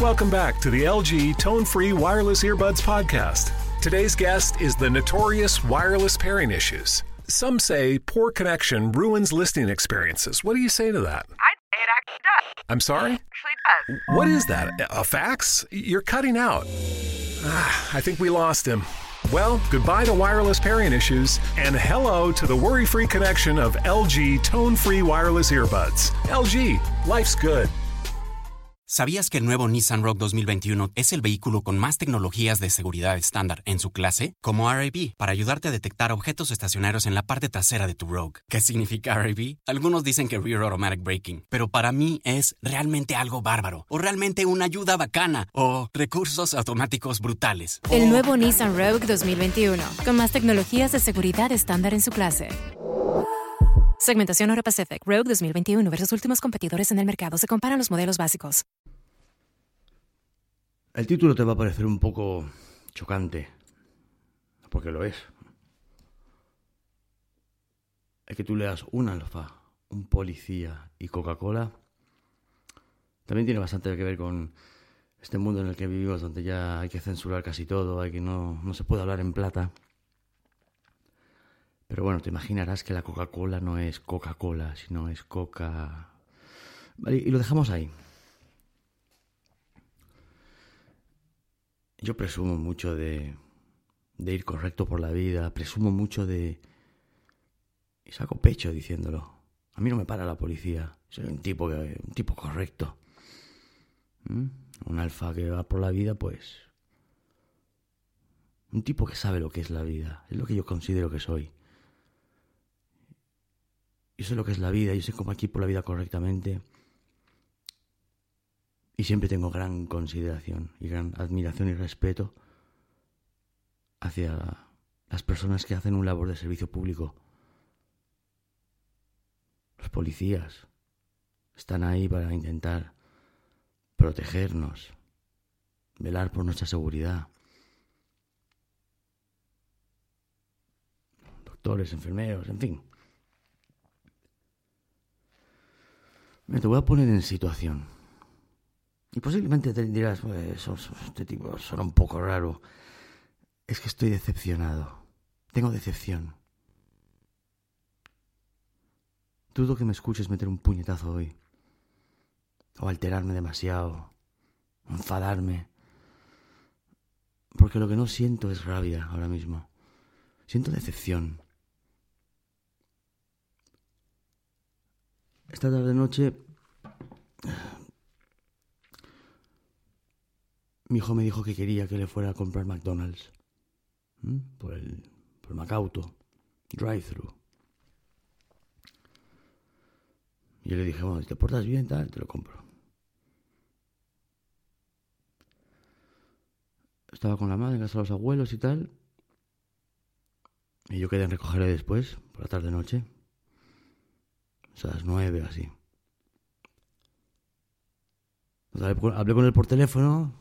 Welcome back to the LG Tone Free Wireless Earbuds Podcast. Today's guest is the notorious wireless pairing issues. Some say poor connection ruins listening experiences. What do you say to that? I it actually does. I'm sorry? Actually does. What is that? A fax? You're cutting out. Ah, I think we lost him. Well, goodbye to wireless pairing issues, and hello to the worry free connection of LG tone free wireless earbuds. LG, life's good. ¿Sabías que el nuevo Nissan Rogue 2021 es el vehículo con más tecnologías de seguridad estándar en su clase? Como RAB, para ayudarte a detectar objetos estacionarios en la parte trasera de tu Rogue. ¿Qué significa RAB? Algunos dicen que Rear Automatic Braking, pero para mí es realmente algo bárbaro, o realmente una ayuda bacana, o recursos automáticos brutales. El nuevo Nissan Rogue 2021, con más tecnologías de seguridad estándar en su clase. Segmentación Euro Pacific Rogue 2021 versus últimos competidores en el mercado. Se comparan los modelos básicos. El título te va a parecer un poco chocante, porque lo es. El que tú leas un alfa, un policía y Coca-Cola también tiene bastante que ver con este mundo en el que vivimos, donde ya hay que censurar casi todo, hay que no, no se puede hablar en plata. Pero bueno, te imaginarás que la Coca-Cola no es Coca-Cola, sino es Coca... Vale, y lo dejamos ahí. Yo presumo mucho de, ir correcto por la vida, presumo mucho de... Y saco pecho diciéndolo. A mí no me para la policía. Soy un tipo, que, un tipo correcto. ¿Mm? Un alfa que va por la vida, pues... Un tipo que sabe lo que es la vida. Es lo que yo considero que soy. Yo sé lo que es la vida, yo sé cómo aquí por la vida correctamente. Y siempre tengo gran consideración y gran admiración y respeto hacia las personas que hacen un labor de servicio público. Los policías están ahí para intentar protegernos, velar por nuestra seguridad. Doctores, enfermeros, en fin. Te voy a poner en situación. Y posiblemente te dirás, pues, este tipo suena un poco raro. Es que estoy decepcionado. Tengo decepción. Dudo que me escuches meter un puñetazo hoy. O alterarme demasiado. Enfadarme. Porque lo que no siento es rabia ahora mismo. Siento decepción. Esta tarde noche mi hijo me dijo que quería que le fuera a comprar McDonald's. Por el, por Macauto. Drive-thru. Y yo le dije, bueno, si te portas bien, tal, te lo compro. Estaba con la madre en casa de los abuelos y tal. Y yo quedé en recogerle después, por la tarde-noche. O a las nueve así. Hablé con él por teléfono.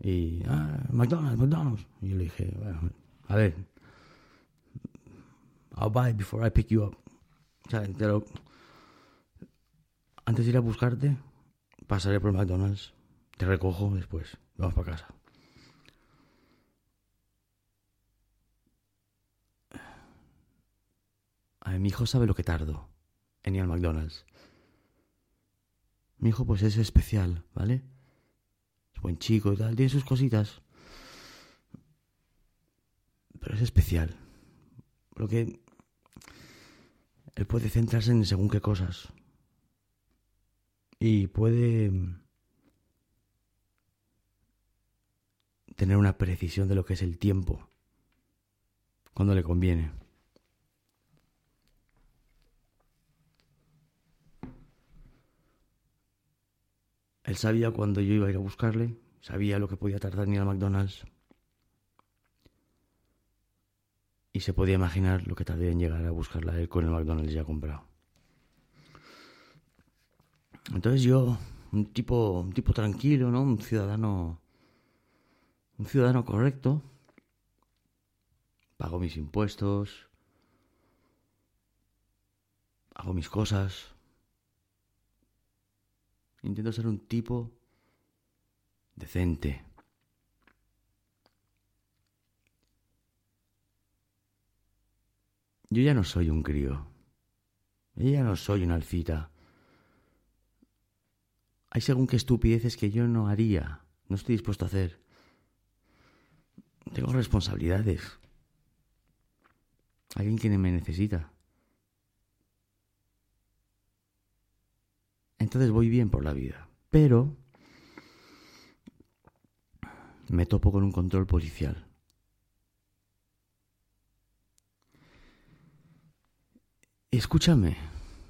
Y, ah, McDonald's, McDonald's. Y yo le dije, bueno, a ver, I'll buy before I pick you up. O sea, antes de ir a buscarte, pasaré por McDonald's, te recojo después, vamos para casa. A mi hijo sabe lo que tardo en ir al McDonald's. Mi hijo pues es especial, ¿vale? Buen chico y tal, tiene sus cositas. Pero es especial. Lo que él puede centrarse en según qué cosas. Y puede tener una precisión de lo que es el tiempo cuando le conviene. Él sabía cuando yo iba a ir a buscarle, sabía lo que podía tardar en ir al McDonald's. Y se podía imaginar lo que tardé en llegar a buscarla él con el McDonald's ya comprado. Entonces yo, un tipo, un tipo tranquilo, ¿no? Un ciudadano, un ciudadano correcto, pago mis impuestos, hago mis cosas, intento ser un tipo decente. Yo ya no soy un crío. Yo ya no soy una alcita. Hay según qué estupideces que yo no haría, no estoy dispuesto a hacer. Tengo responsabilidades. Alguien que me necesita. Entonces voy bien por la vida. Pero me topo con un control policial. Escúchame.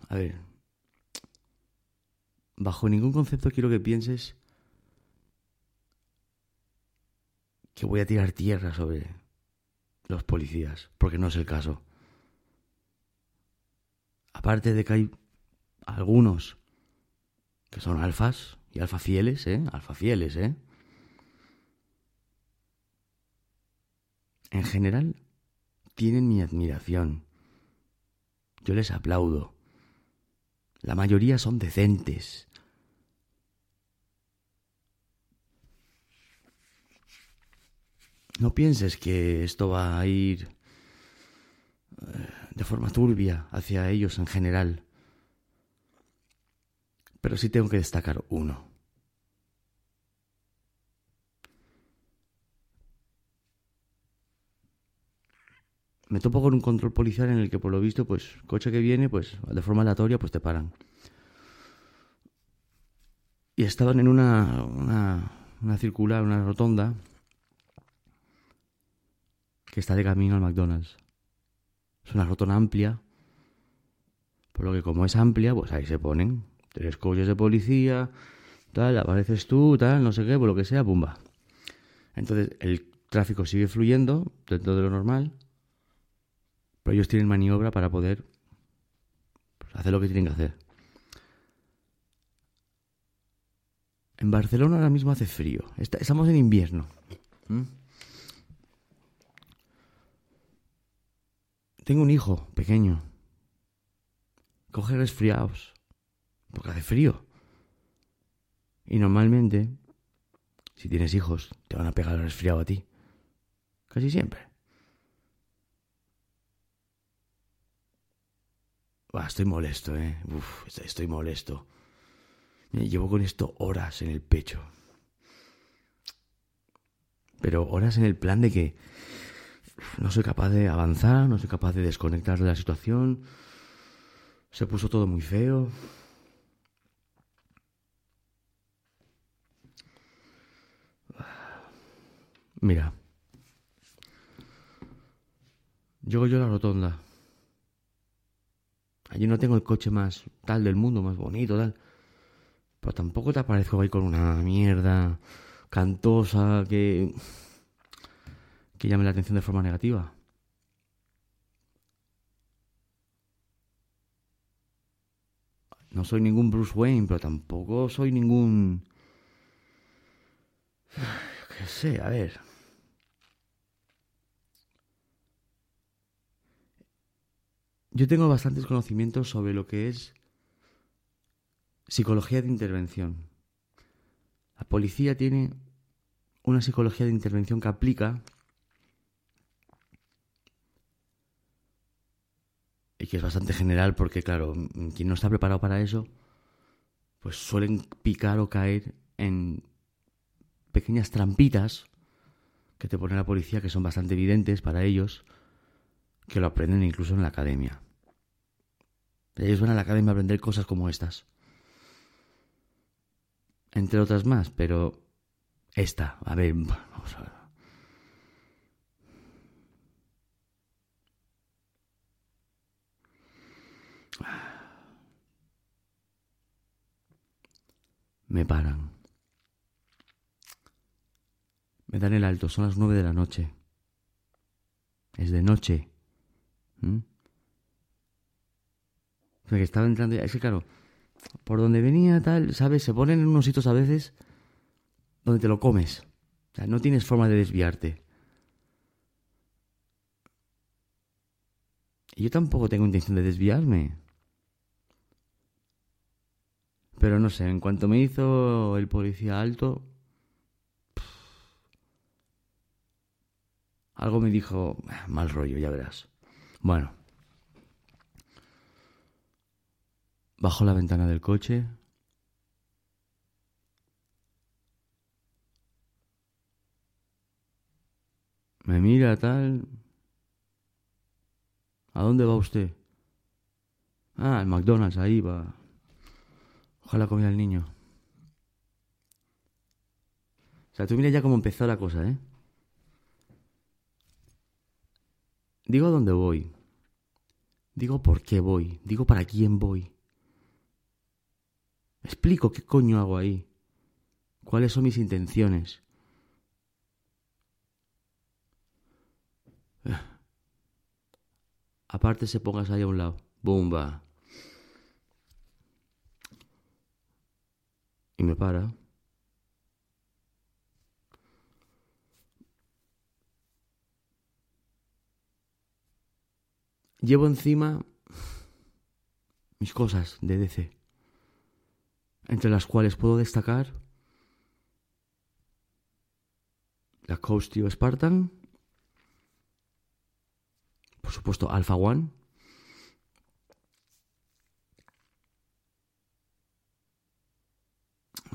A ver. Bajo ningún concepto quiero que pienses que voy a tirar tierra sobre los policías, porque no es el caso. Aparte de que hay algunos que son alfas y alfa fieles, ¿eh? Alfa fieles, ¿eh? En general, tienen mi admiración. Yo les aplaudo. La mayoría son decentes. No pienses que esto va a ir eh, de forma turbia hacia ellos en general. Pero sí tengo que destacar uno. Me topo con un control policial en el que por lo visto, pues, coche que viene, pues, de forma aleatoria, pues te paran. Y estaban en una, una, una circular, una rotonda, que está de camino al McDonald's. Es una rotonda amplia, por lo que como es amplia, pues ahí se ponen tres coches de policía, tal, apareces tú, tal, no sé qué, por lo que sea, pumba. Entonces el tráfico sigue fluyendo dentro de lo normal, pero ellos tienen maniobra para poder pues, hacer lo que tienen que hacer. En Barcelona ahora mismo hace frío. estamos en invierno. Tengo un hijo pequeño. Coge resfriados porque hace frío. Y normalmente, si tienes hijos, te van a pegar el resfriado a ti. Casi siempre. estoy molesto, ¿eh? Uf, estoy molesto. Llevo con esto horas en el pecho. Pero horas en el plan de que no soy capaz de avanzar, no soy capaz de desconectar de la situación. Se puso todo muy feo. Mira. Llego yo a la rotonda. Allí no tengo el coche más tal del mundo, más bonito, tal. Pero tampoco te aparezco ahí con una mierda cantosa que. que llame la atención de forma negativa. No soy ningún Bruce Wayne, pero tampoco soy ningún. Yo qué sé, a ver. Yo tengo bastantes conocimientos sobre lo que es psicología de intervención. La policía tiene una psicología de intervención que aplica y que es bastante general porque, claro, quien no está preparado para eso, pues suelen picar o caer en pequeñas trampitas que te pone la policía que son bastante evidentes para ellos, que lo aprenden incluso en la academia. Ellos van a la academia a aprender cosas como estas. Entre otras más, pero esta, a ver, vamos a ver. Me paran. Me dan el alto, son las nueve de la noche. Es de noche. ¿Mm? O sea, que estaba entrando. Es que claro, por donde venía tal, ¿sabes? Se ponen en unos sitios a veces donde te lo comes. O sea, no tienes forma de desviarte. Y yo tampoco tengo intención de desviarme. Pero no sé, en cuanto me hizo el policía alto, algo me dijo, ah, mal rollo, ya verás. Bueno. Bajo la ventana del coche. Me mira tal. ¿A dónde va usted? Ah, el McDonald's, ahí va. Ojalá comiera el niño. O sea, tú mira ya cómo empezó la cosa, ¿eh? Digo a dónde voy. Digo por qué voy. Digo para quién voy. Explico qué coño hago ahí. ¿Cuáles son mis intenciones? Aparte se pongas ahí a un lado. Bumba. y me para. Llevo encima mis cosas de DC, entre las cuales puedo destacar la Coast Spartan, por supuesto Alpha One,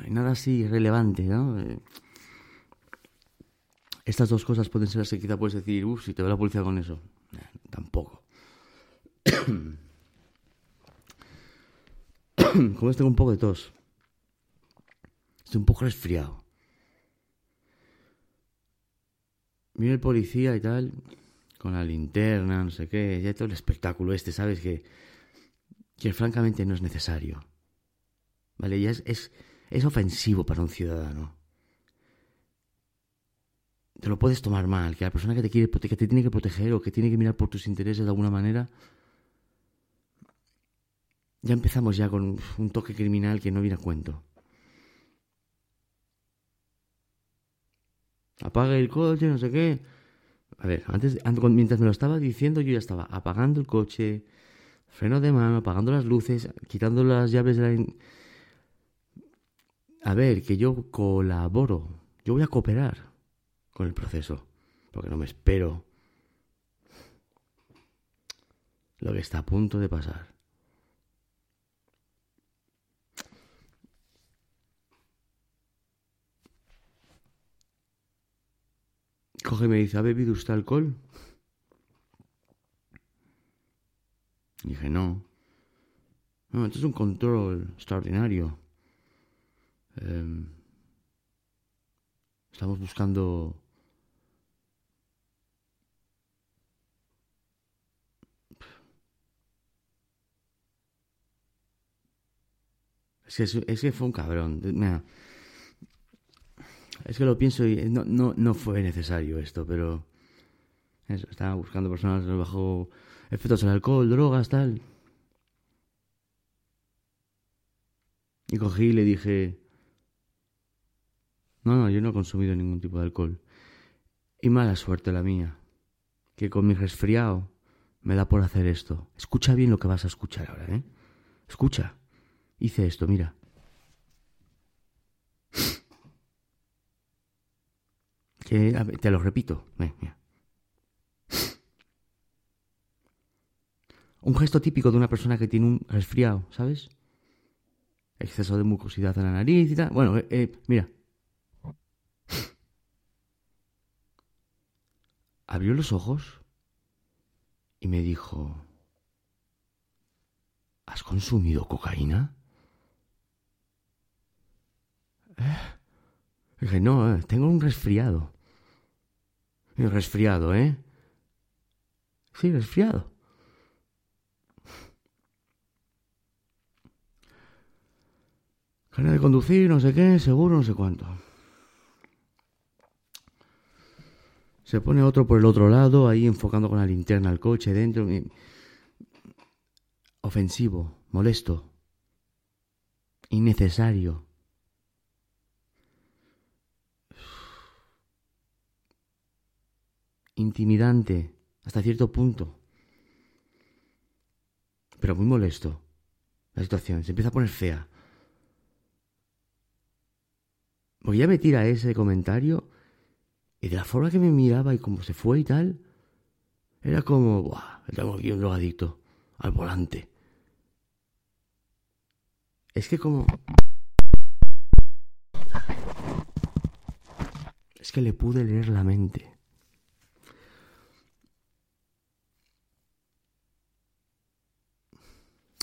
nada así relevante, ¿no? Eh, estas dos cosas pueden ser así, quizá puedes decir, uff, si te ve la policía con eso. Tampoco. Como es, tengo un poco de tos. Estoy un poco resfriado. Viene el policía y tal, con la linterna, no sé qué, ya todo el espectáculo este, ¿sabes? Que, que francamente no es necesario. ¿Vale? Ya es es ofensivo para un ciudadano. Te lo puedes tomar mal, que la persona que te quiere que te tiene que proteger o que tiene que mirar por tus intereses de alguna manera. Ya empezamos ya con un toque criminal que no viene a cuento. Apaga el coche, no sé qué. A ver, antes, mientras me lo estaba diciendo, yo ya estaba apagando el coche, freno de mano, apagando las luces, quitando las llaves de la a ver, que yo colaboro, yo voy a cooperar con el proceso, porque no me espero lo que está a punto de pasar. Coge y me dice, ¿ha bebido usted alcohol? dije, no. No, esto es un control extraordinario. Em, estamos buscando Es que, fue un cabrón. Es que lo pienso y no, no, no fue necesario esto, pero... Eso, estaba buscando personas bajo efectos del alcohol, drogas, tal. Y cogí y le dije, no, no, yo no he consumido ningún tipo de alcohol. Y mala suerte la mía, que con mi resfriado me da por hacer esto. Escucha bien lo que vas a escuchar ahora, ¿eh? Escucha. Hice esto, mira. Que, te lo repito. Un gesto típico de una persona que tiene un resfriado, ¿sabes? Exceso de mucosidad en la nariz y tal. Bueno, eh, eh, mira. Abrió los ojos y me dijo, ¿has consumido cocaína? Eh. Dije, no, eh, tengo un resfriado. Resfriado, ¿eh? Sí, resfriado. Gana de conducir, no sé qué, seguro, no sé cuánto. Se pone otro por el otro lado, ahí enfocando con la linterna al coche dentro. Ofensivo, molesto, innecesario. Intimidante, hasta cierto punto. Pero muy molesto. La situación se empieza a poner fea. Porque ya me tira ese comentario y de la forma que me miraba y cómo se fue y tal, era como, ¡buah! Tengo aquí un drogadicto al volante. Es que como... Es que le pude leer la mente.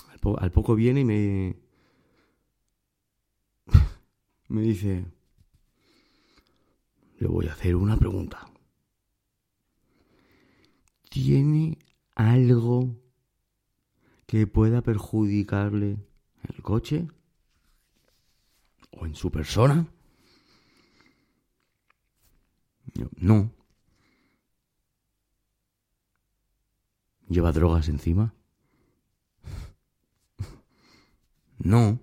Al, al poco viene y me... me dice... Le voy a hacer una pregunta. ¿Tiene algo que pueda perjudicarle el coche? ¿O en su persona? Yo, no. ¿Lleva drogas encima? No.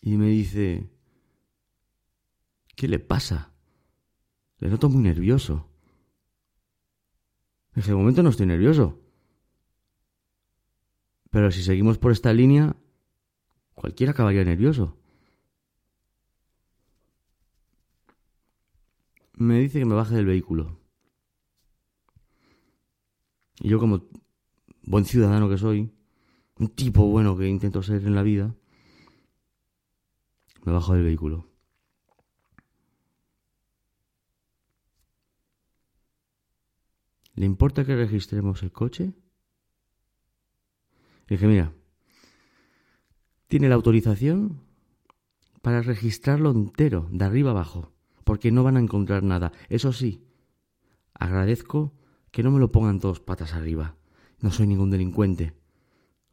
Y me dice, ¿qué le pasa? Le noto muy nervioso. En ese momento no estoy nervioso. Pero si seguimos por esta línea, cualquiera acabaría nervioso. Me dice que me baje del vehículo. Y yo como buen ciudadano que soy, un tipo bueno que intento ser en la vida, me bajo del vehículo. ¿Le importa que registremos el coche? Dije, mira, tiene la autorización para registrarlo entero, de arriba abajo, porque no van a encontrar nada. Eso sí, agradezco que no me lo pongan todos patas arriba. No soy ningún delincuente.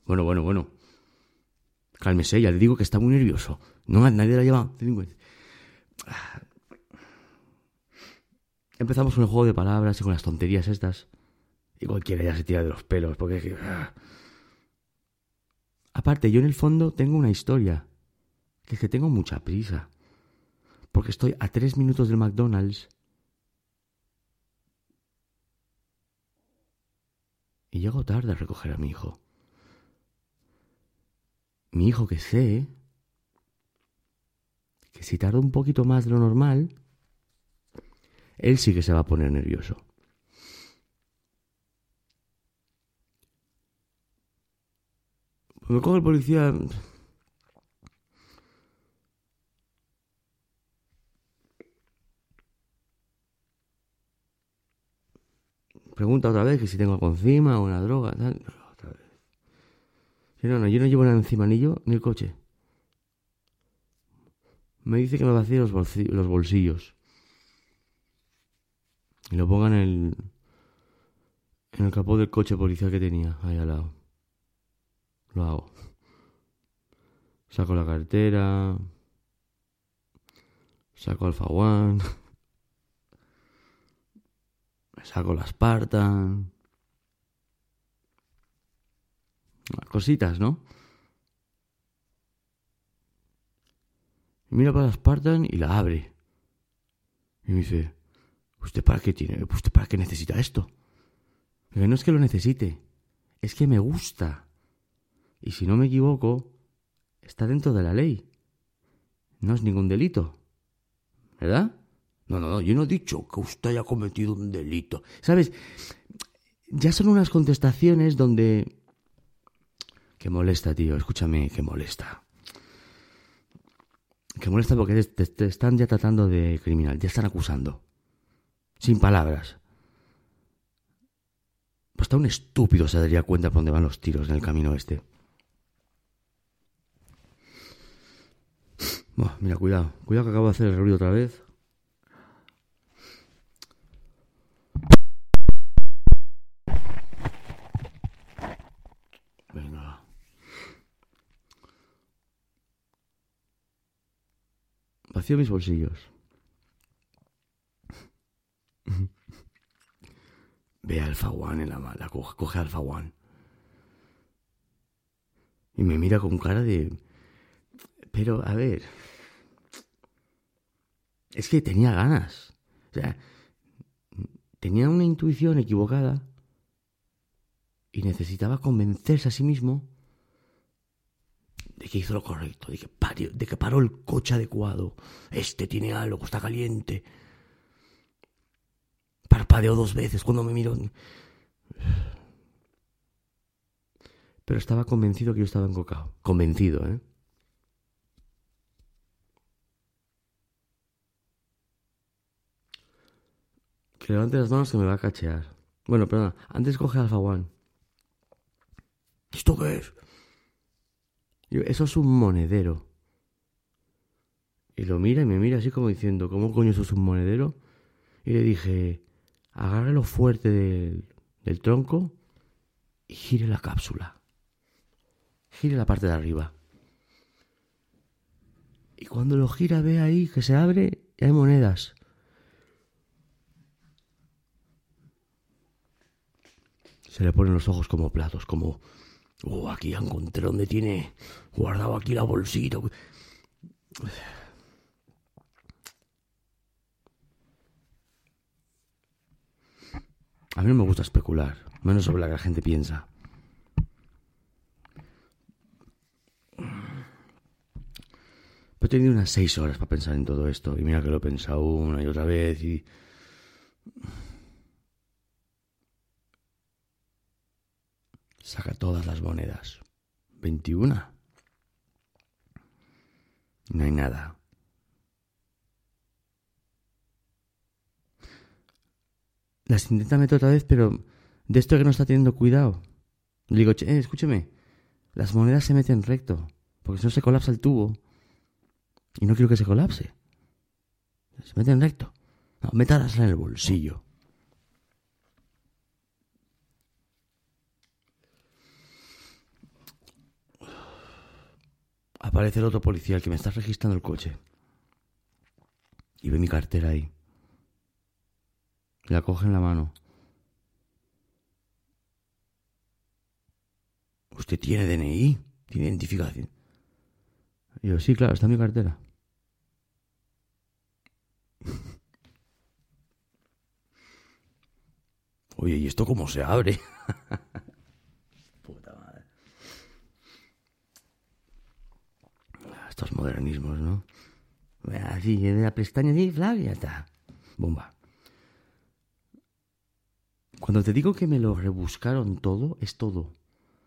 Bueno, bueno, bueno. Cálmese, ya le digo que está muy nervioso. No, nadie la lleva. Empezamos con el juego de palabras y con las tonterías estas. Y cualquiera ya se tira de los pelos, porque es que... ah. Aparte, yo en el fondo tengo una historia. Que es que tengo mucha prisa. Porque estoy a tres minutos del McDonald's. Y llego tarde a recoger a mi hijo. Mi hijo que sé que si tarda un poquito más de lo normal, él sí que se va a poner nervioso. Me coge el policía. Pregunta otra vez que si tengo algo encima o una droga, tal. Sí, no, no, yo no llevo nada encima, ni yo ni el coche. Me dice que me vacíe los, bolsi- los bolsillos. Y lo ponga en el. En el capó del coche policial que tenía, ahí al lado. Lo hago. Saco la cartera. Saco el One. Saco la Spartan. cositas, ¿no? Mira para la Spartan y la abre. Y me dice, ¿usted para qué tiene? ¿Usted para qué necesita esto? Pero no es que lo necesite, es que me gusta. Y si no me equivoco, está dentro de la ley. No es ningún delito. ¿Verdad? No, no, no, yo no he dicho que usted haya cometido un delito. ¿Sabes? Ya son unas contestaciones donde que molesta, tío, escúchame, que molesta. Que molesta porque te, te están ya tratando de criminal, ya están acusando. Sin palabras. Pues hasta un estúpido se daría cuenta por dónde van los tiros en el camino este. Buah, mira, cuidado. Cuidado que acabo de hacer el ruido otra vez. Vacío mis bolsillos. Ve a Alfa One en la mala, coge, coge One. Y me mira con cara de... Pero, a ver... Es que tenía ganas. O sea, tenía una intuición equivocada y necesitaba convencerse a sí mismo de que hizo lo correcto, de que, de que paró el coche adecuado. Este tiene algo, está caliente. Parpadeó dos veces cuando me miró. Pero estaba convencido que yo estaba encocado. Convencido, ¿eh? Que levante las manos que me va a cachear. Bueno, perdona. Antes coge Alpha One. ¿Esto qué es? Eso es un monedero. Y lo mira y me mira así como diciendo, ¿cómo coño eso es un monedero? Y le dije, agárralo fuerte del, del tronco y gire la cápsula. Gire la parte de arriba. Y cuando lo gira ve ahí que se abre y hay monedas. Se le ponen los ojos como platos, como... Oh, aquí encontré donde tiene guardado aquí la bolsita. A mí no me gusta especular, menos sobre lo que la gente piensa. Pero he tenido unas seis horas para pensar en todo esto. Y mira que lo he pensado una y otra vez y... Saca todas las monedas. 21. No hay nada. Las intenta meter otra vez, pero de esto que no está teniendo cuidado. Le digo, eh, escúcheme, las monedas se meten recto, porque si no se colapsa el tubo. Y no quiero que se colapse. Se meten recto. No, métalas en el bolsillo. Aparece el otro policía, el que me está registrando el coche. Y ve mi cartera ahí. La coge en la mano. ¿Usted tiene DNI? ¿Tiene identificación? Y yo, sí, claro, está en mi cartera. Oye, ¿y esto cómo se abre? Puta madre. Estos modernismos, ¿no? Así, de la pestaña así, y ya está. Bomba. Cuando te digo que me lo rebuscaron todo, es todo.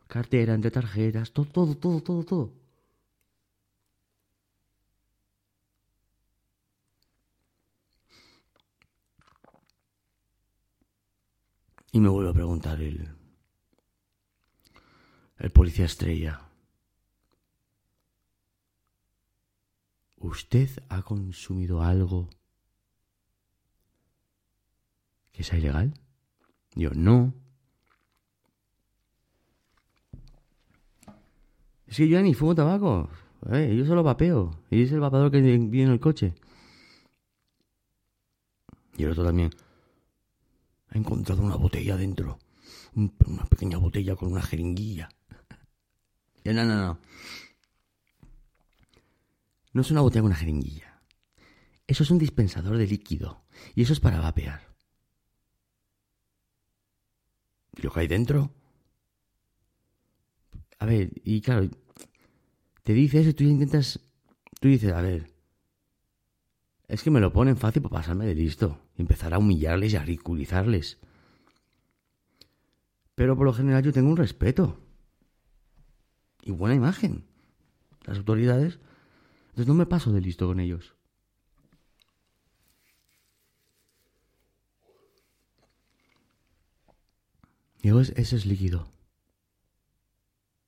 Cartera, entre tarjetas, todo, todo, todo, todo, todo. Y me vuelve a preguntar el, el policía estrella. ¿Usted ha consumido algo que sea ilegal? Yo, no. Es que yo ni fumo tabaco. Eh, yo solo vapeo. Y es el vapador que viene en el coche. Y el otro también. Ha encontrado una botella dentro. una pequeña botella con una jeringuilla. No, no, no. No es una botella con una jeringuilla. Eso es un dispensador de líquido. Y eso es para vapear. ¿Y lo que hay dentro? A ver, y claro, te dice eso y tú intentas. Tú dices, a ver. Es que me lo ponen fácil para pasarme de listo. Y empezar a humillarles y a ridiculizarles. Pero por lo general yo tengo un respeto. Y buena imagen. Las autoridades. Entonces no me paso de listo con ellos. Digo, ese es líquido.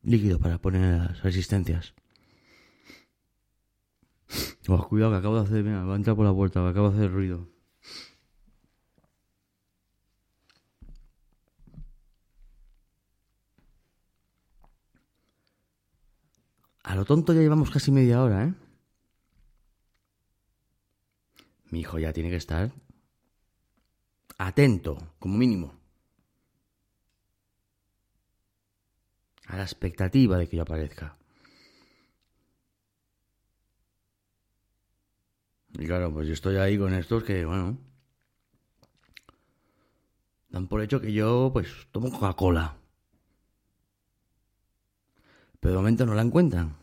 Líquido para poner las resistencias. Oh, cuidado que acabo de hacer... Mira, va a entrar por la puerta, que acabo de hacer ruido. A lo tonto ya llevamos casi media hora, ¿eh? Mi hijo ya tiene que estar atento, como mínimo. A la expectativa de que yo aparezca. Y claro, pues yo estoy ahí con estos que, bueno, dan por hecho que yo, pues, tomo Coca-Cola. Pero de momento no la encuentran.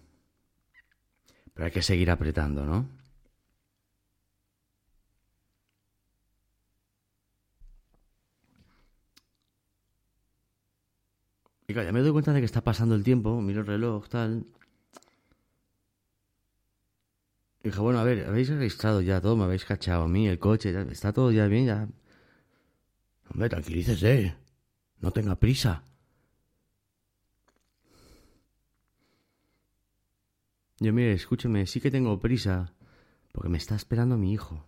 Pero hay que seguir apretando, ¿no? Ya me doy cuenta de que está pasando el tiempo, miro el reloj, tal. Y dije, bueno, a ver, habéis registrado ya todo, me habéis cachado a mí, el coche, está todo ya bien, ya. Hombre, tranquilícese, no tenga prisa. Yo, mire, escúcheme, sí que tengo prisa, porque me está esperando mi hijo.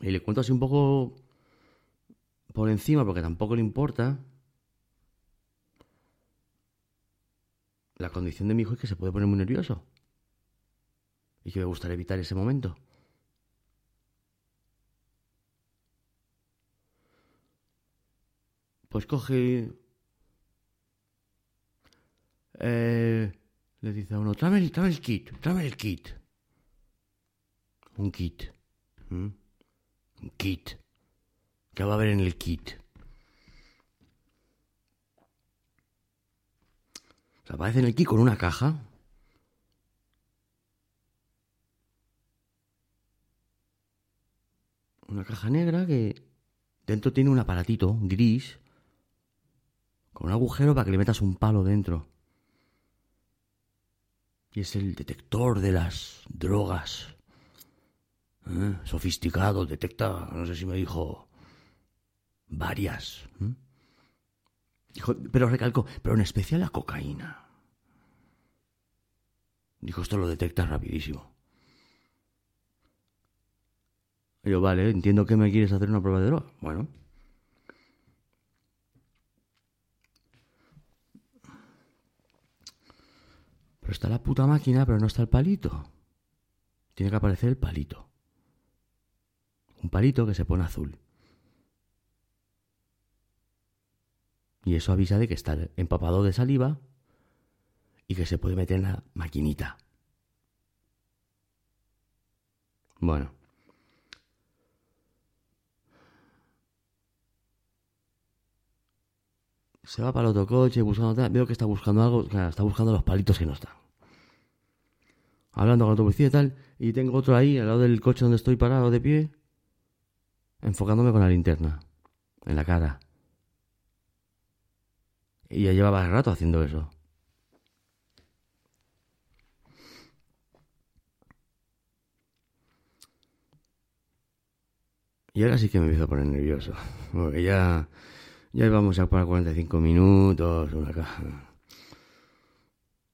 Y le cuento así un poco por encima, porque tampoco le importa. La condición de mi hijo es que se puede poner muy nervioso. Y que me gustaría evitar ese momento. Pues coge eh, le dice a uno, tráeme el, el kit, tráeme el kit. Un kit. Un kit. ¿Qué va a haber en el kit? Aparece en el kit con una caja. Una caja negra que dentro tiene un aparatito gris con un agujero para que le metas un palo dentro. Y es el detector de las drogas. ¿Eh? Sofisticado, detecta, no sé si me dijo, varias. Dijo, pero recalcó, pero en especial la cocaína. Dijo, esto lo detecta rapidísimo. Y yo, vale, entiendo que me quieres hacer una prueba de droga. Bueno. Pero está la puta máquina, pero no está el palito. Tiene que aparecer el palito. Un palito que se pone azul. Y eso avisa de que está empapado de saliva y que se puede meter en la maquinita. Bueno. Se va para el otro coche buscando. Veo que está buscando algo. está buscando los palitos que no están. Hablando con otro policía y tal. Y tengo otro ahí, al lado del coche donde estoy parado de pie. Enfocándome con la linterna. En la cara. Y ya llevaba rato haciendo eso. Y ahora sí que me empiezo a poner nervioso. Porque ya ya íbamos a para 45 minutos, una caja.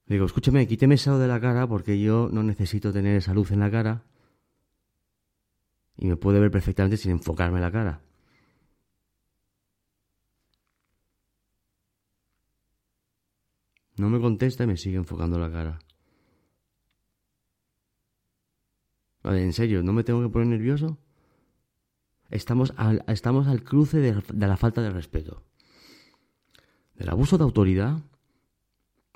Digo, escúchame, quíteme eso de la cara porque yo no necesito tener esa luz en la cara y me puede ver perfectamente sin enfocarme la cara. No me contesta y me sigue enfocando la cara. Vale, en serio, ¿no me tengo que poner nervioso? Estamos al, estamos al cruce de, la falta de respeto, del abuso de autoridad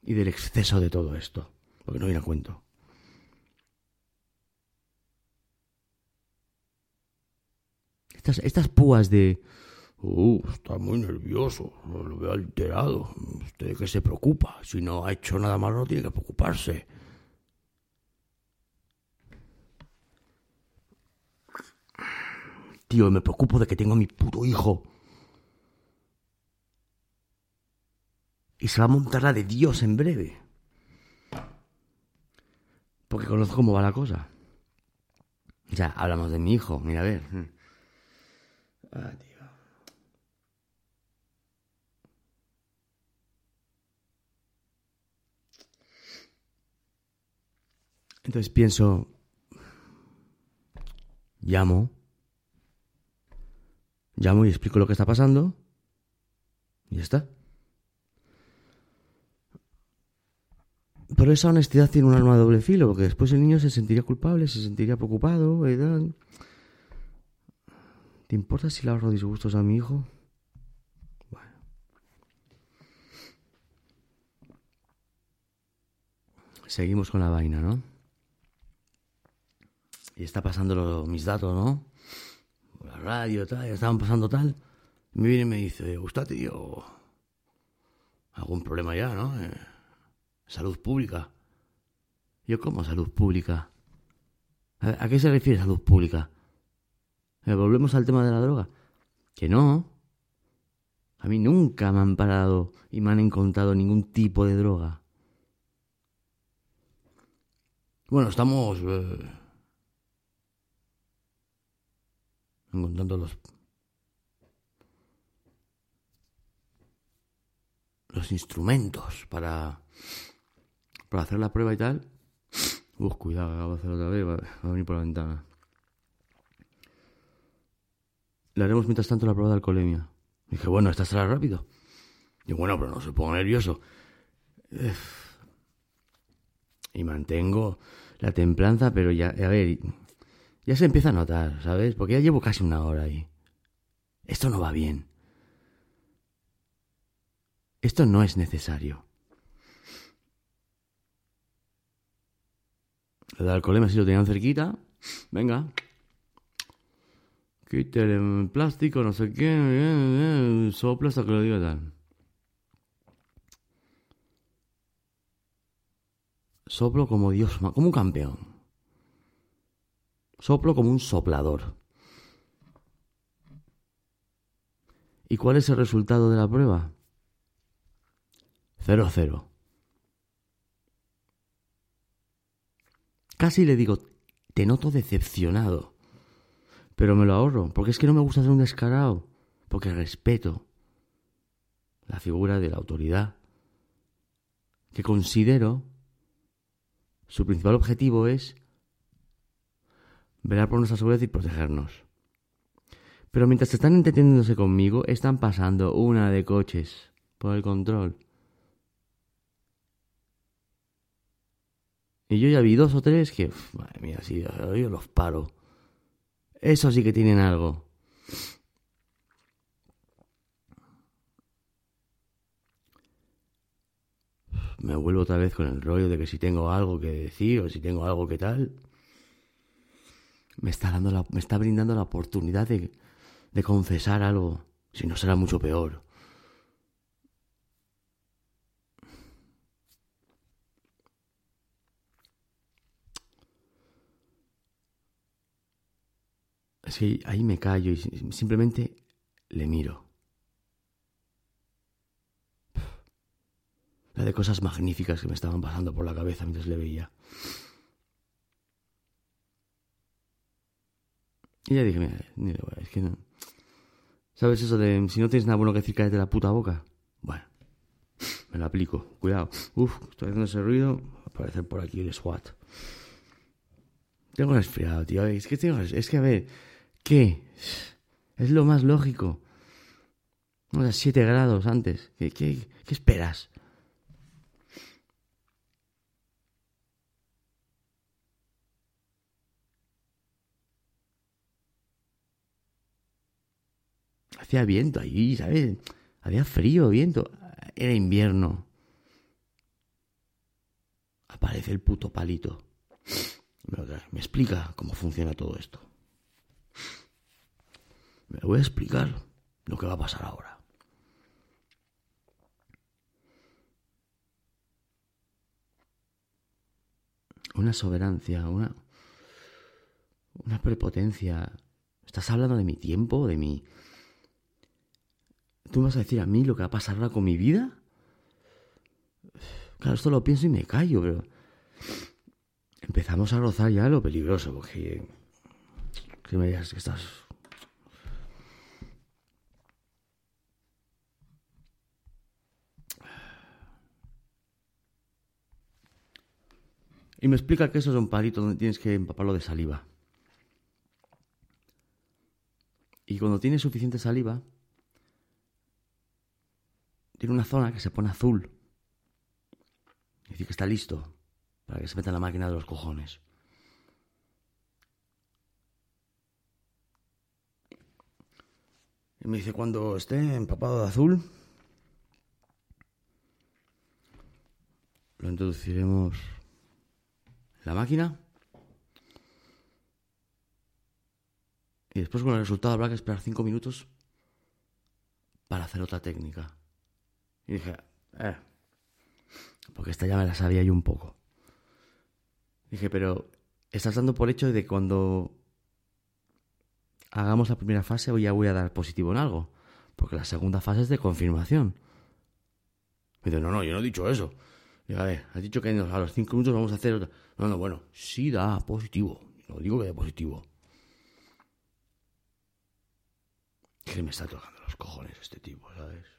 y del exceso de todo esto. porque no viene a cuento. Estas, estas púas de... Uh, está muy nervioso, lo veo alterado. ¿Usted de qué se preocupa? Si no ha hecho nada malo, no tiene que preocuparse. Tío, me preocupo de que tengo a mi puto hijo. Y se va a montar la de Dios en breve. Porque conozco cómo va la cosa. Ya, hablamos de mi hijo, mira a ver. Ah, tío. Entonces pienso, llamo, llamo y explico lo que está pasando y ya está. Pero esa honestidad tiene un arma de doble filo, porque después el niño se sentiría culpable, se sentiría preocupado. tal. ¿Te importa si le ahorro disgustos a mi hijo? Bueno. Seguimos con la vaina, ¿no? Y está pasando mis datos, ¿no? La radio, tal, estaban pasando tal. Me viene y me dice, ¿usted tío? ¿Algún problema ya, no? Eh, salud pública. Yo, ¿cómo salud pública? ¿A, a qué se refiere salud pública? Eh, Volvemos al tema de la droga. Que no. A mí nunca me han parado y me han encontrado ningún tipo de droga. Bueno, estamos eh, encontrando los los instrumentos para para hacer la prueba y tal. Uf, cuidado, acabo de hacer otra vez, va, va a venir por la ventana. Le haremos mientras tanto la prueba de alcoholemia. Dije, bueno, esta será rápido. Y bueno, pero no se ponga nervioso. Uf. Y mantengo la templanza, pero ya, a ver, ya se empieza a notar, ¿sabes? Porque ya llevo casi una hora ahí. Esto no va bien. Esto no es necesario. Lo de alcoholemia si lo tenían cerquita. Venga. Quítale el plástico, no sé qué. eh, eh, Sopla hasta que lo diga tal. Soplo como Dios, como un campeón. Soplo como un soplador. ¿Y cuál es el resultado de la prueba? Cero cero. Casi le digo, te noto decepcionado. Pero me lo ahorro, porque es que no me gusta ser un descarado, porque respeto la figura de la autoridad, que considero su principal objetivo es velar por nuestra seguridad y protegernos. Pero mientras están entreteniéndose conmigo, están pasando una de coches por el control. Y yo ya vi dos o tres que, madre mía, sí, yo los paro. Eso sí que tienen algo. Me vuelvo otra vez con el rollo de que si tengo algo que decir o si tengo algo que tal. Me está dando la, me está brindando la oportunidad de, de confesar algo. Si no será mucho peor. Es que ahí me callo y si- simplemente le miro. La de cosas magníficas que me estaban pasando por la cabeza mientras le veía. Y ya dije, mira, a- es que no. ¿Sabes eso de si no tienes nada bueno que decir, cállate la puta boca? Bueno, me lo aplico. Cuidado. Uf, estoy haciendo ese ruido. Va a aparecer por aquí el SWAT. Tengo resfriado, tío. Es que tengo, es que a ver, ¿qué? Es lo más lógico. O sea, 7 grados antes. ¿Qué, qué, qué esperas? Hacía viento allí, ¿sabes? Había frío, viento. Era invierno. aparece el puto palito. Me, explica cómo funciona todo esto. Me voy a explicar lo que va a pasar ahora. Una soberancia, una. una prepotencia. ¿Estás hablando de mi tiempo, de mi. ¿Tú me vas a decir a mí lo que va a pasar ahora con mi vida? Claro, esto lo pienso y me callo, pero empezamos a rozar ya lo peligroso, porque que me digas que estás Y me explica que eso es un palito donde tienes que empaparlo de saliva. Y cuando tiene suficiente saliva, tiene una zona que se pone azul. Es decir, que está listo para que se meta en la máquina de los cojones. Y me dice, cuando esté empapado de azul, lo introduciremos la máquina. Y después con el resultado habrá que esperar cinco minutos para hacer otra técnica. Y dije, eh, porque esta ya me la sabía yo un poco. Dije, pero estás dando por hecho de cuando hagamos la primera fase o ya voy a dar positivo en algo. Porque la segunda fase es de confirmación. Me dice, no, no, yo no he dicho eso. Digo, a ver, has dicho que a los cinco minutos vamos a hacer otra. No, no, bueno, sí da positivo. No digo que da positivo. Que me está tocando los cojones este tipo, ¿sabes?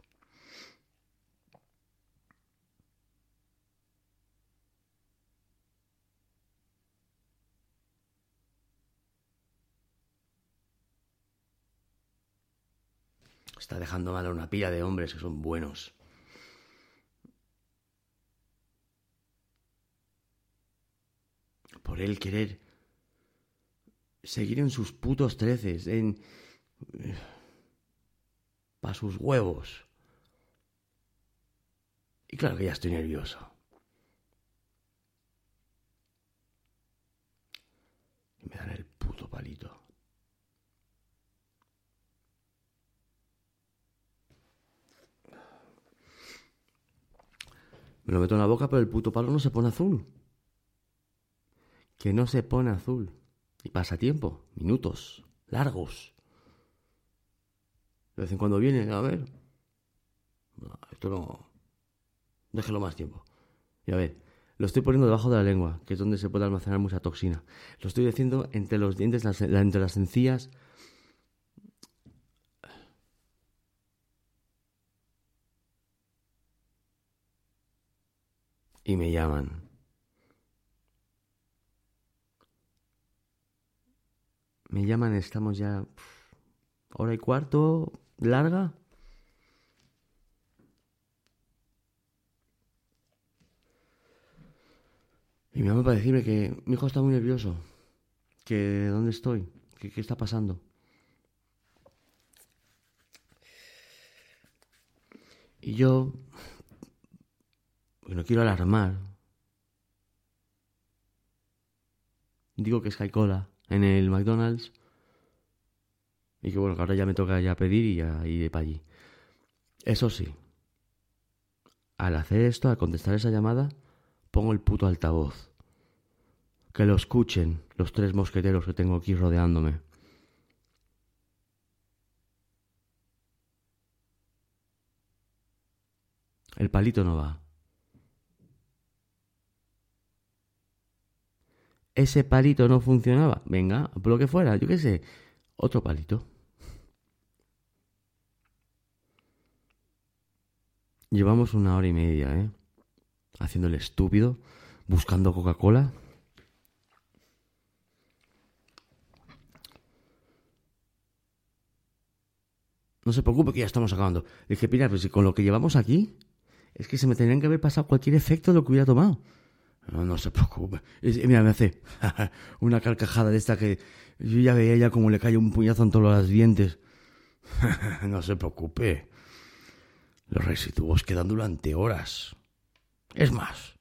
Está dejando mal a una pila de hombres que son buenos. por él querer seguir en sus putos treces, en... para sus huevos. Y claro que ya estoy nervioso. Y me dan el puto palito. Me lo meto en la boca, pero el puto palo no se pone azul que no se pone azul. Y pasa tiempo, minutos, largos. De vez en cuando viene, a ver. esto no. Déjelo más tiempo. Y a ver, lo estoy poniendo debajo de la lengua, que es donde se puede almacenar mucha toxina. Lo estoy haciendo entre los dientes, entre las encías. Y me llaman. Me llaman, estamos ya hora y cuarto, larga. Y me llaman para decirme que mi hijo está muy nervioso, que dónde estoy, qué está pasando. Y yo, no quiero alarmar, digo que es Cola en el McDonald's. Y que bueno, que ahora ya me toca ya pedir y ya iré para allí. Eso sí, al hacer esto, al contestar esa llamada, pongo el puto altavoz. Que lo escuchen los tres mosqueteros que tengo aquí rodeándome. El palito no va. Ese palito no funcionaba, venga, por lo que fuera, yo qué sé, otro palito. Llevamos una hora y media, ¿eh? Haciendo el estúpido, buscando Coca-Cola. No se preocupe que ya estamos acabando. Dije, mira, pues con lo que llevamos aquí, es que se me tendrían que haber pasado cualquier efecto de lo que hubiera tomado. No, se preocupe. mira, me hace una carcajada de esta que yo ya veía ya como le cae un puñazo en todos los dientes. no se preocupe. Los residuos quedan durante horas. Es más,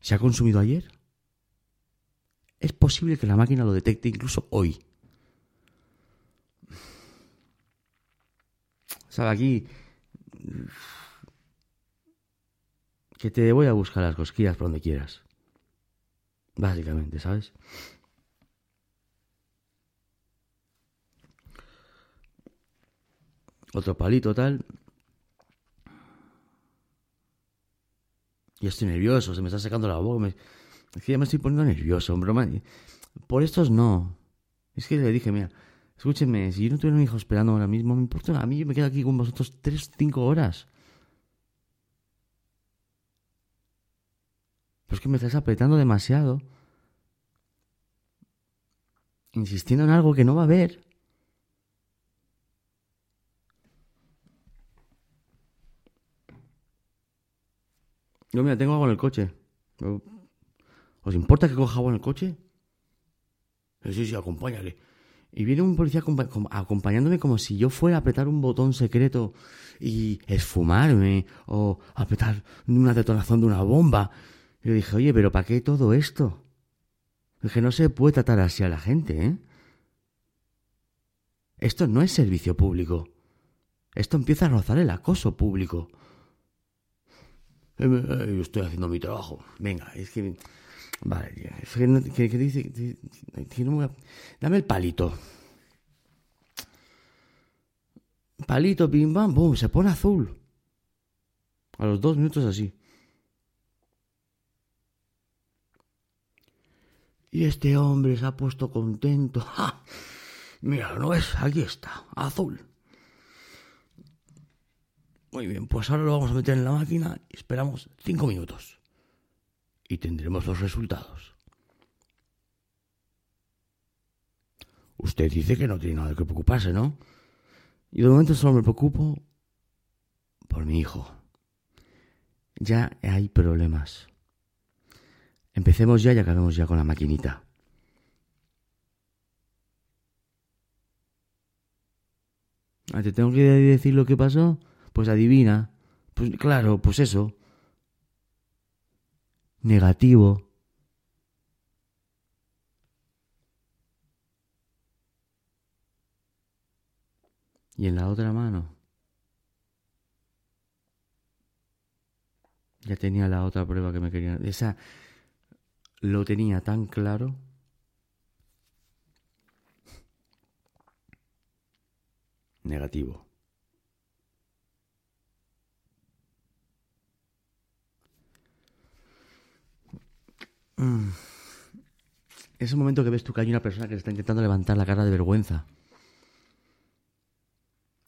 se ha consumido ayer, es posible que la máquina lo detecte incluso hoy. ¿Sabe? Aquí. Que te voy a buscar las cosquillas por donde quieras. Básicamente, ¿sabes? Otro palito tal. Y estoy nervioso, se me está secando la boca. Es que ya me estoy poniendo nervioso, broma. Por estos no. Es que le dije, mira, escúchenme, si yo no tuviera un hijo esperando ahora mismo, me importa. A mí yo me quedo aquí con vosotros tres, cinco horas. Pero es que me estás apretando demasiado. Insistiendo en algo que no va a haber. Yo, mira, tengo agua en el coche. ¿Os importa que coja agua en el coche? Sí, sí, acompáñale. Y viene un policía acompañándome como si yo fuera a apretar un botón secreto y esfumarme o apretar una detonación de una bomba. Y yo dije, oye, pero ¿para qué todo esto? Dije, no se puede tratar así a la gente, ¿eh? Esto no es servicio público. Esto empieza a rozar el acoso público. Eh, eh, yo estoy haciendo mi trabajo. Venga, es que... Vale, es que, dice... dame el palito. Palito, pim, pam, boom, se pone azul. A los dos minutos así. Y este hombre se ha puesto contento. Mira, ¿no ves? Aquí está, azul. Muy bien, pues ahora lo vamos a meter en la máquina y esperamos cinco minutos. Y tendremos los resultados. Usted dice que no tiene nada que preocuparse, ¿no? Y de momento solo me preocupo por mi hijo. Ya hay problemas. Empecemos ya y acabemos ya con la maquinita. Ah, ¿Te tengo que decir lo que pasó? Pues adivina. Pues claro, pues eso. Negativo. Y en la otra mano. Ya tenía la otra prueba que me querían. Esa lo tenía tan claro. Negativo. Mm. Ese momento que ves tú que hay una persona que está intentando levantar la cara de vergüenza.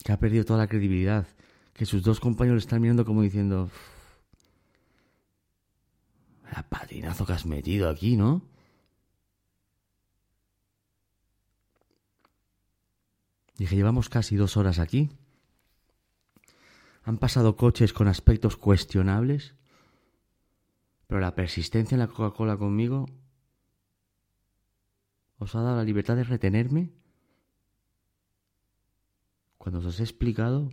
Que ha perdido toda la credibilidad. Que sus dos compañeros están mirando como diciendo... La patinazo que has metido aquí, ¿no? Dije, llevamos casi dos horas aquí. Han pasado coches con aspectos cuestionables pero la persistencia en la Coca-Cola conmigo os ha dado la libertad de retenerme cuando os he explicado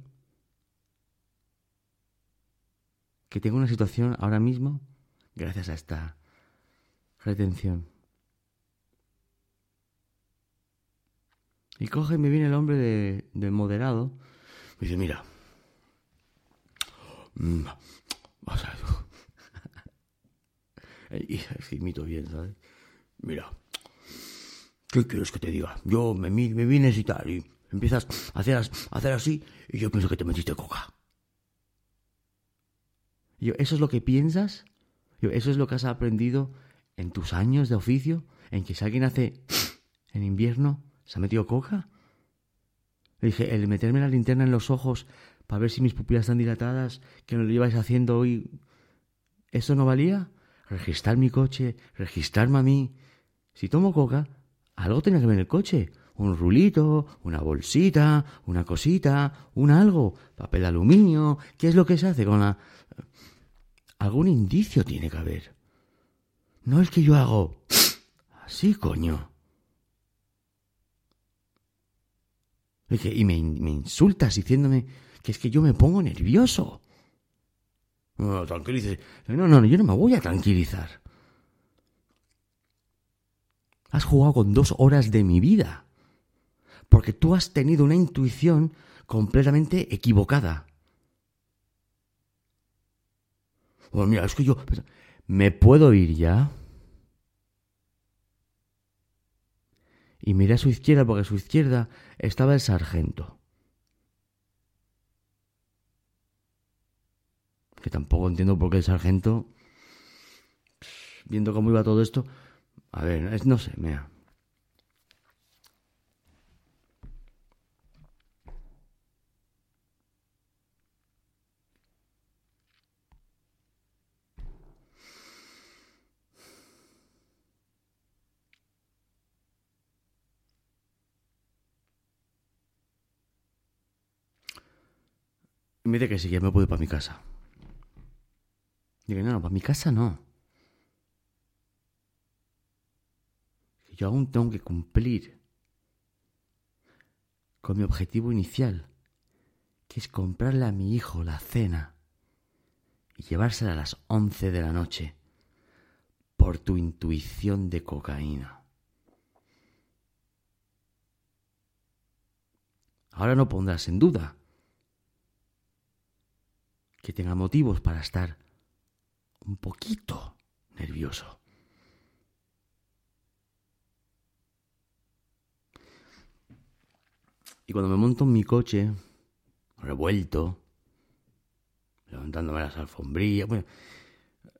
que tengo una situación ahora mismo gracias a esta retención. Y coge y me viene el hombre de, moderado. Me dice, mira, mm, vas a, y que imito bien, ¿sabes? Mira, ¿qué quieres que te diga? Yo me, me vienes y tal, y empiezas a hacer, a hacer así, y yo pienso que te metiste coca. Yo, ¿Eso es lo que piensas? ¿Eso es lo que has aprendido en tus años de oficio? ¿En que si alguien hace en invierno se ha metido coca? Le dije, el meterme la linterna en los ojos para ver si mis pupilas están dilatadas, que no lo lleváis haciendo hoy, ¿eso no valía? registrar mi coche, registrarme a mí. Si tomo coca, algo tiene que ver en el coche. Un rulito, una bolsita, una cosita, un algo, papel de aluminio. ¿Qué es lo que se hace con la... Algún indicio tiene que haber. No es que yo hago... Así, coño. Y me, me, insultas diciéndome que es que yo me pongo nervioso. No, tranquilice. No, no, yo no me voy a tranquilizar. Has jugado con dos horas de mi vida. Porque tú has tenido una intuición completamente equivocada. Bueno, mira, es que yo... ¿Me puedo ir ya? Y miré a su izquierda porque a su izquierda estaba el sargento. Que tampoco entiendo por qué el sargento, viendo cómo iba todo esto, a ver, no sé, mira. Me dice que sí, que me puedo ir para mi casa. Digo, no, no, para mi casa no. Yo aún tengo que cumplir con mi objetivo inicial, que es comprarle a mi hijo la cena y llevársela a las once de la noche por tu intuición de cocaína. Ahora no pondrás en duda que tenga motivos para estar un poquito nervioso. Y cuando me monto en mi coche, revuelto, levantándome las alfombrillas, bueno,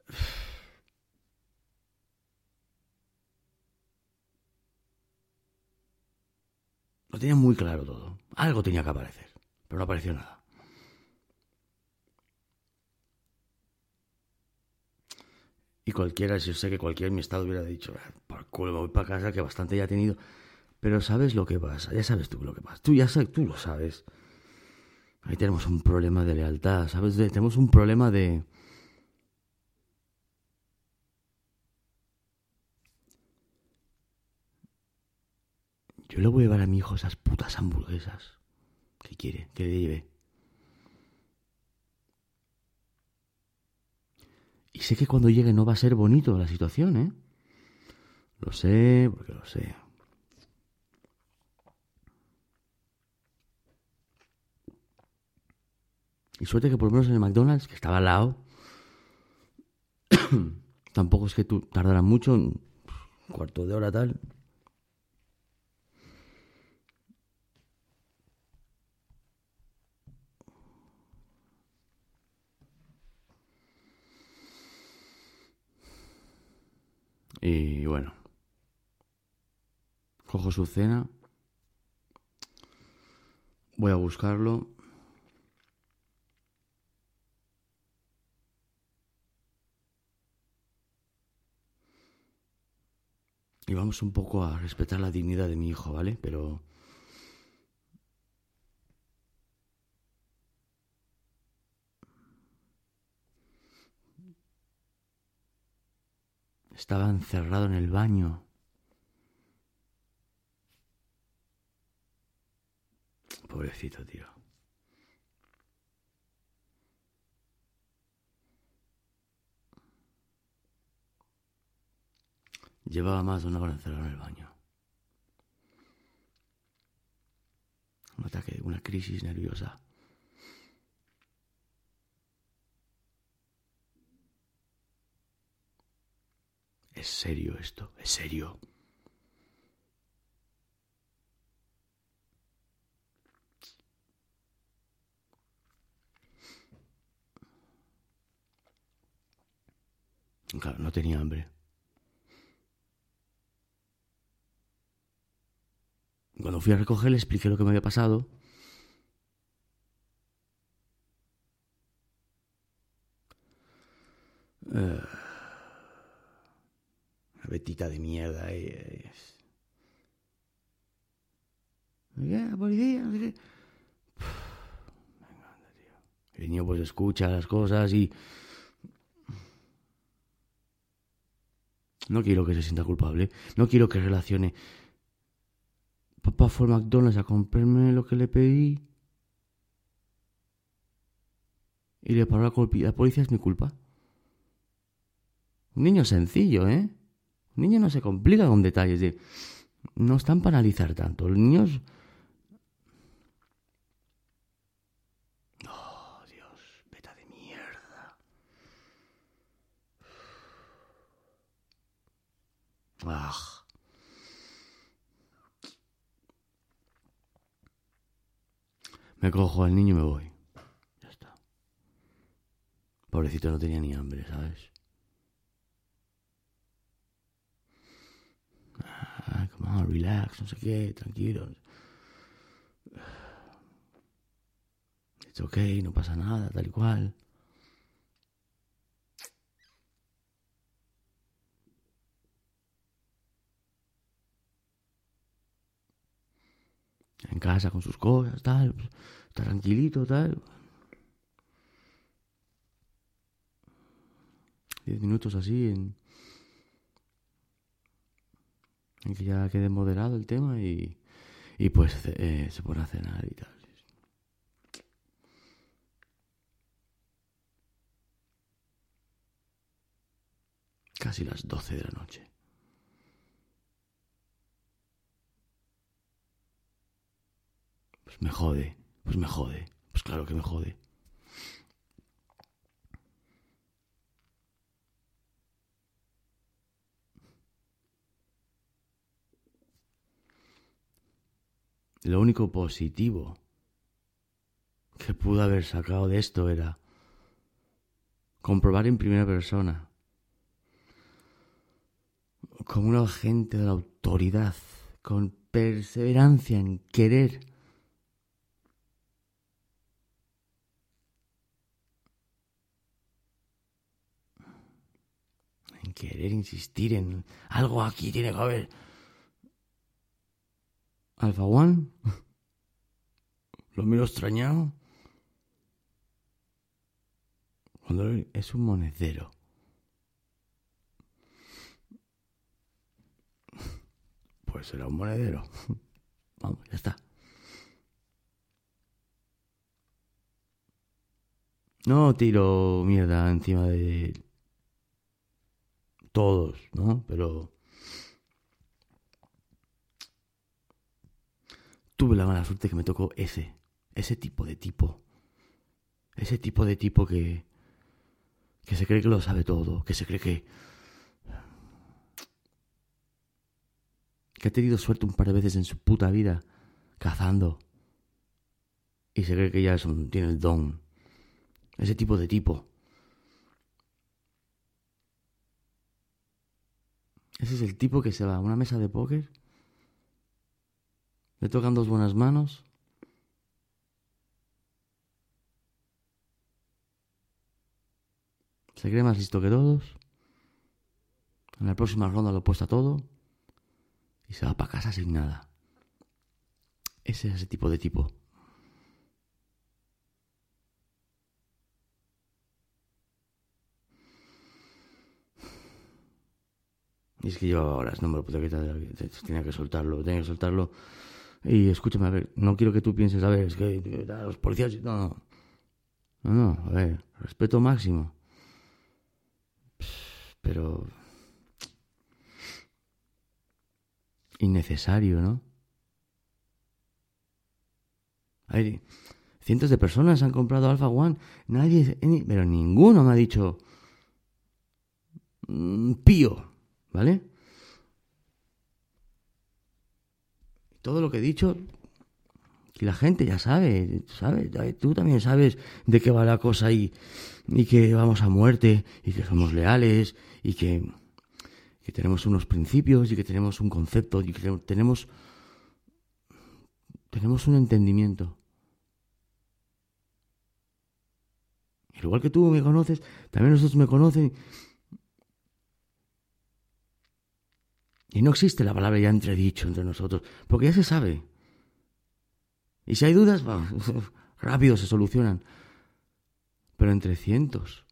lo tenía muy claro todo. Algo tenía que aparecer, pero no apareció nada. Y cualquiera, yo sé que cualquiera en mi estado hubiera dicho, ah, por culo, voy para casa, que bastante ya he tenido. Pero sabes lo que pasa, ya sabes tú lo que pasa. Tú ya sabes, tú lo sabes. Ahí tenemos un problema de lealtad, ¿sabes? tenemos un problema de... Yo le voy a llevar a mi hijo esas putas hamburguesas. ¿Qué quiere? Que le lleve. Y sé que cuando llegue no va a ser bonito la situación, ¿eh? Lo sé, porque lo sé. Y suerte que por lo menos en el McDonald's, que estaba al lado, tampoco es que tú tardarás mucho, un cuarto de hora tal. Y bueno, cojo su cena, voy a buscarlo. Y vamos un poco a respetar la dignidad de mi hijo, ¿vale? Pero... Estaba encerrado en el baño. Pobrecito, tío. Llevaba más de una hora encerrado en el baño. Un ataque, una crisis nerviosa. Es serio esto, es serio. Claro, no tenía hambre. Cuando fui a recoger le expliqué lo que me había pasado. Eh, betita de mierda. Eh, ¿Qué? policía? No sé qué. El niño pues escucha las cosas y... No quiero que se sienta culpable. No quiero que relacione... Papá fue al McDonald's a comprarme lo que le pedí. Y le paró la, la policía, es mi culpa. Un niño sencillo, ¿eh? Un niño no se complica con detalles. De, no están para analizar tanto. Los niños... Oh, Dios, beta de mierda. Ah. Me cojo al niño y me voy. Ya está. Pobrecito no tenía ni hambre, ¿sabes? Ah, relax, no sé qué, tranquilo. It's okay, no pasa nada, tal y cual. En casa con sus cosas, tal, está tranquilito, tal. Diez minutos así en, en que ya quede moderado el tema y, y pues eh, se pone a cenar y tal. Casi las doce de la noche. Pues me jode, pues me jode, pues claro que me jode. Lo único positivo que pudo haber sacado de esto era comprobar en primera persona como un agente de la autoridad con perseverancia en querer en querer insistir en algo aquí tiene que haber Alpha One. Lo miro extrañado. Cuando es un monedero. Pues será un monedero. Vamos, ya está. No tiro mierda encima de todos, ¿no? Pero tuve la mala suerte que me tocó ese, ese tipo de tipo. Ese tipo de tipo que, que se cree que lo sabe todo, que se cree que... que ha tenido suerte un par de veces en su puta vida cazando. Y se cree que ya tiene el don. Ese tipo de tipo. Ese es el tipo que se va a una mesa de póker le tocan dos buenas manos. Se cree más listo que todos. En la próxima ronda lo puesta todo. Y se va para casa sin nada. Ese es ese tipo de tipo. Y es que llevaba horas, no me lo puedo quitar, tenía que soltarlo, tenía que soltarlo. Y escúchame, a ver, no quiero que tú pienses, a ver, es que los policías... No, no, no, a ver, respeto máximo. Pero... Innecesario, ¿no? Ver, cientos de personas han comprado Alpha One, nadie, pero ninguno me ha dicho... Mm, pío, ¿vale? Todo lo que he dicho, y la gente ya sabe, sabe, tú también sabes de qué va la cosa y, y que vamos a muerte y que somos leales y que, que tenemos unos principios y que tenemos un concepto y que tenemos tenemos un entendimiento. Igual que tú me conoces, también nosotros me conocen Y no existe la palabra ya entredicho entre nosotros, porque ya se sabe. Y si hay dudas, rápido se solucionan. Pero entre cientos.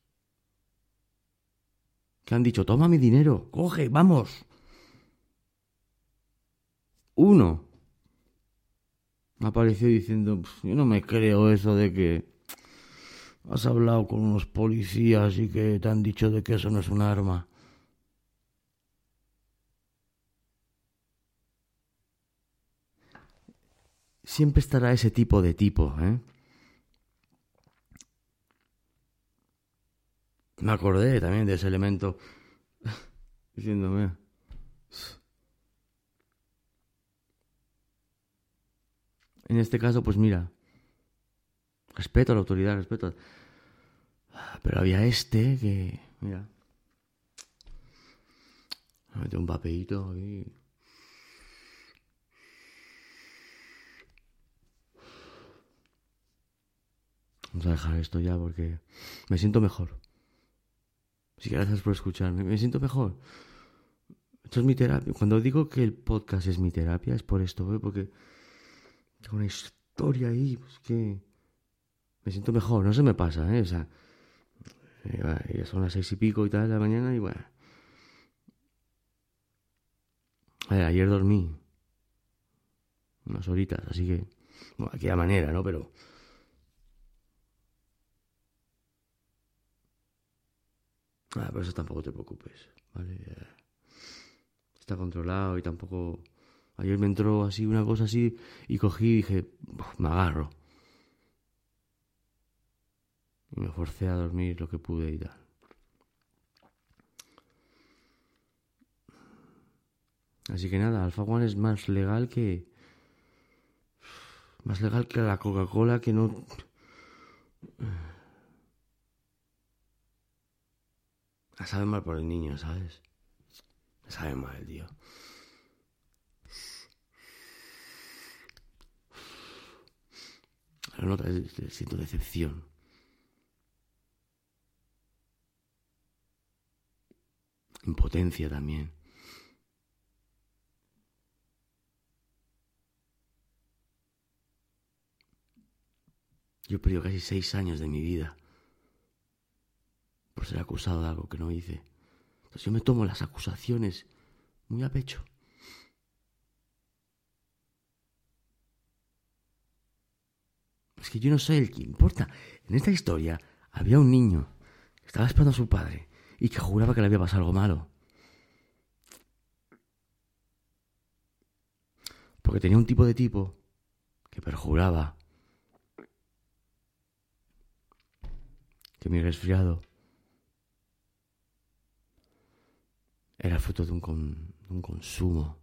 Que han dicho, toma mi dinero, coge, vamos. Uno apareció diciendo, yo no me creo eso de que has hablado con unos policías y que te han dicho de que eso no es un arma. Siempre estará ese tipo de tipo, ¿eh? Me acordé también de ese elemento diciéndome. En este caso, pues mira, respeto a la autoridad, respeto. Pero había este que, mira, mete un papelito aquí. Vamos a dejar esto ya porque me siento mejor. Sí, gracias por escucharme. Me siento mejor. Esto es mi terapia. Cuando digo que el podcast es mi terapia, es por esto, ¿eh? porque tengo una historia ahí pues, que me siento mejor. No se me pasa, ¿eh? O sea, eh, son las seis y pico y tal de la mañana y bueno. A ver, ayer dormí unas horitas, así que, bueno, de aquella manera, ¿no? Pero Ah, pero eso tampoco te preocupes, ¿vale? Está controlado y tampoco... Ayer me entró así una cosa así y cogí y dije, me agarro. Y me forcé a dormir lo que pude y tal. Así que nada, Alpha One es más legal que... Más legal que la Coca-Cola que no... La sabe mal por el niño, ¿sabes? sabe mal, tío. La nota, siento decepción. Impotencia también. Yo he perdido casi seis años de mi vida por ser acusado de algo que no hice. Entonces yo me tomo las acusaciones muy a pecho. Es que yo no soy el que importa. En esta historia había un niño que estaba esperando a su padre y que juraba que le había pasado algo malo. Porque tenía un tipo de tipo que perjuraba que mi resfriado era fruto de un, un consumo.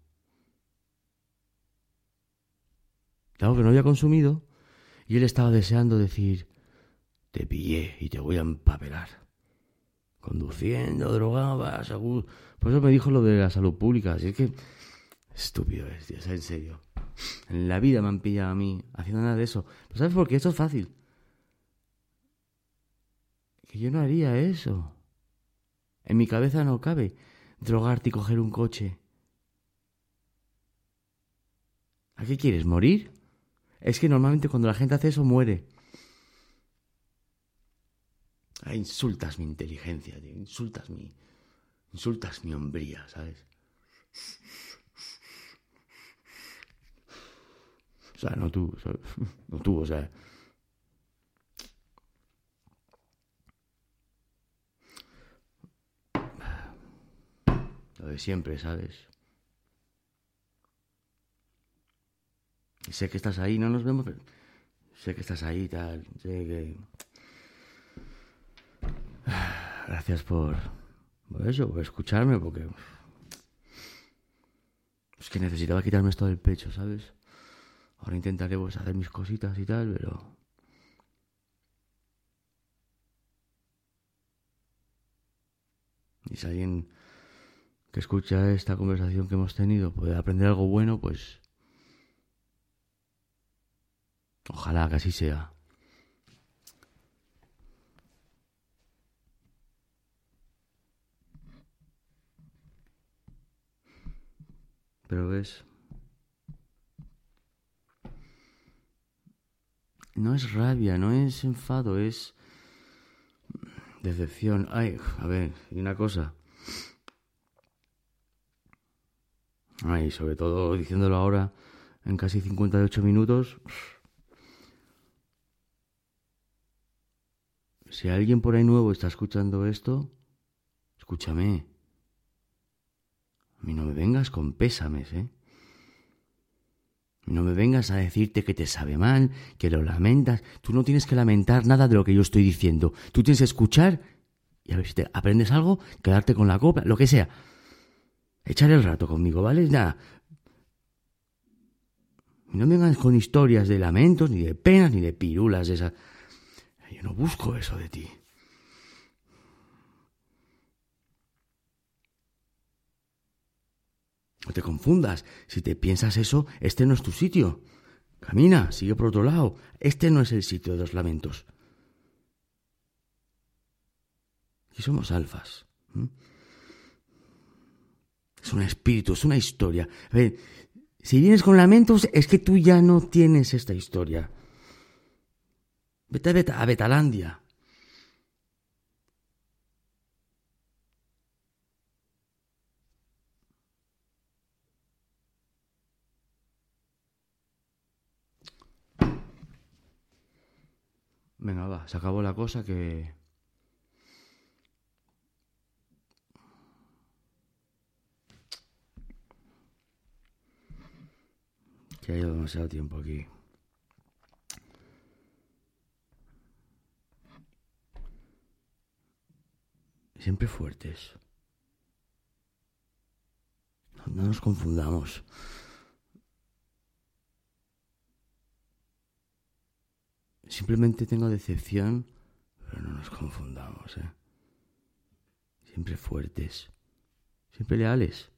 Algo que no había consumido y él estaba deseando decir, te pillé y te voy a empapelar. Conduciendo, drogaba, seguro. Por eso me dijo lo de la salud pública. Así que, estúpido es, tío, en serio. En la vida me han pillado a mí haciendo nada de eso. ¿sabes por qué? Esto es fácil. Que yo no haría eso. En mi cabeza no cabe drogarte y coger un coche. ¿A qué quieres? ¿Morir? Es que normalmente cuando la gente hace eso muere. Ah, insultas mi inteligencia, tío. Insultas mi. Insultas mi hombría, ¿sabes? O sea, no tú, no tú, o sea. Siempre, ¿sabes? sé que estás ahí, no nos vemos, pero sé que estás ahí, tal. Sé que. Gracias por. por eso, por escucharme, porque. Es que necesitaba quitarme esto del pecho, ¿sabes? Ahora intentaré pues, hacer mis cositas y tal, pero. Y si alguien que escucha esta conversación que hemos tenido puede aprender algo bueno, pues ojalá que así sea. Pero ves, no es rabia, no es enfado, es decepción. Ay, a ver, y una cosa. Ay, sobre todo diciéndolo ahora en casi 58 minutos. Si alguien por ahí nuevo está escuchando esto, escúchame. A mí no me vengas con pésames, ¿eh? No me vengas a decirte que te sabe mal, que lo lamentas. Tú no tienes que lamentar nada de lo que yo estoy diciendo. Tú tienes que escuchar y a ver si te aprendes algo, quedarte con la copla, lo que sea. Echar el rato conmigo, ¿vale? Nada. No vengas con historias de lamentos, ni de penas, ni de pirulas de esas. Yo no busco eso de ti. No te confundas. Si te piensas eso, este no es tu sitio. Camina, sigue por otro lado. Este no es el sitio de los lamentos. Aquí somos alfas. Es un espíritu, es una historia. A ver, si vienes con lamentos, es que tú ya no tienes esta historia. Vete, vete a Betalandia. Venga, va, se acabó la cosa que... Que ha ido demasiado tiempo aquí. Siempre fuertes. No, no nos confundamos. Simplemente tengo decepción, pero no nos confundamos, ¿eh? Siempre fuertes, siempre leales,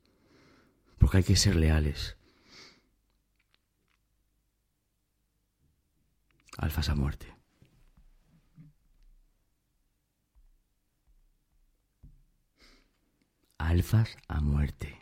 porque hay que ser leales. Alfas a muerte. Alfas a muerte.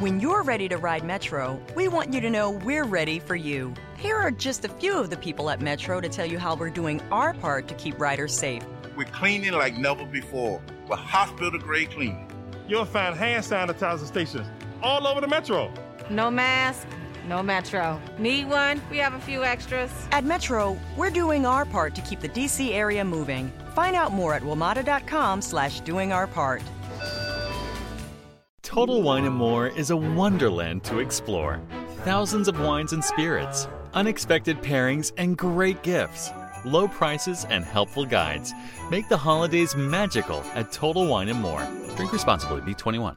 When you're ready to ride Metro, we want you to know we're ready for you. Here are just a few of the people at Metro to tell you how we're doing our part to keep riders safe. We're cleaning like never before with hospital grade cleaning. You'll find hand sanitizer stations all over the Metro. No mask, no Metro. Need one? We have a few extras. At Metro, we're doing our part to keep the DC area moving. Find out more at WMATA.com slash doing our part. Total Wine and More is a wonderland to explore. Thousands of wines and spirits, unexpected pairings, and great gifts. Low prices and helpful guides make the holidays magical at Total Wine and More. Drink responsibly. Be 21.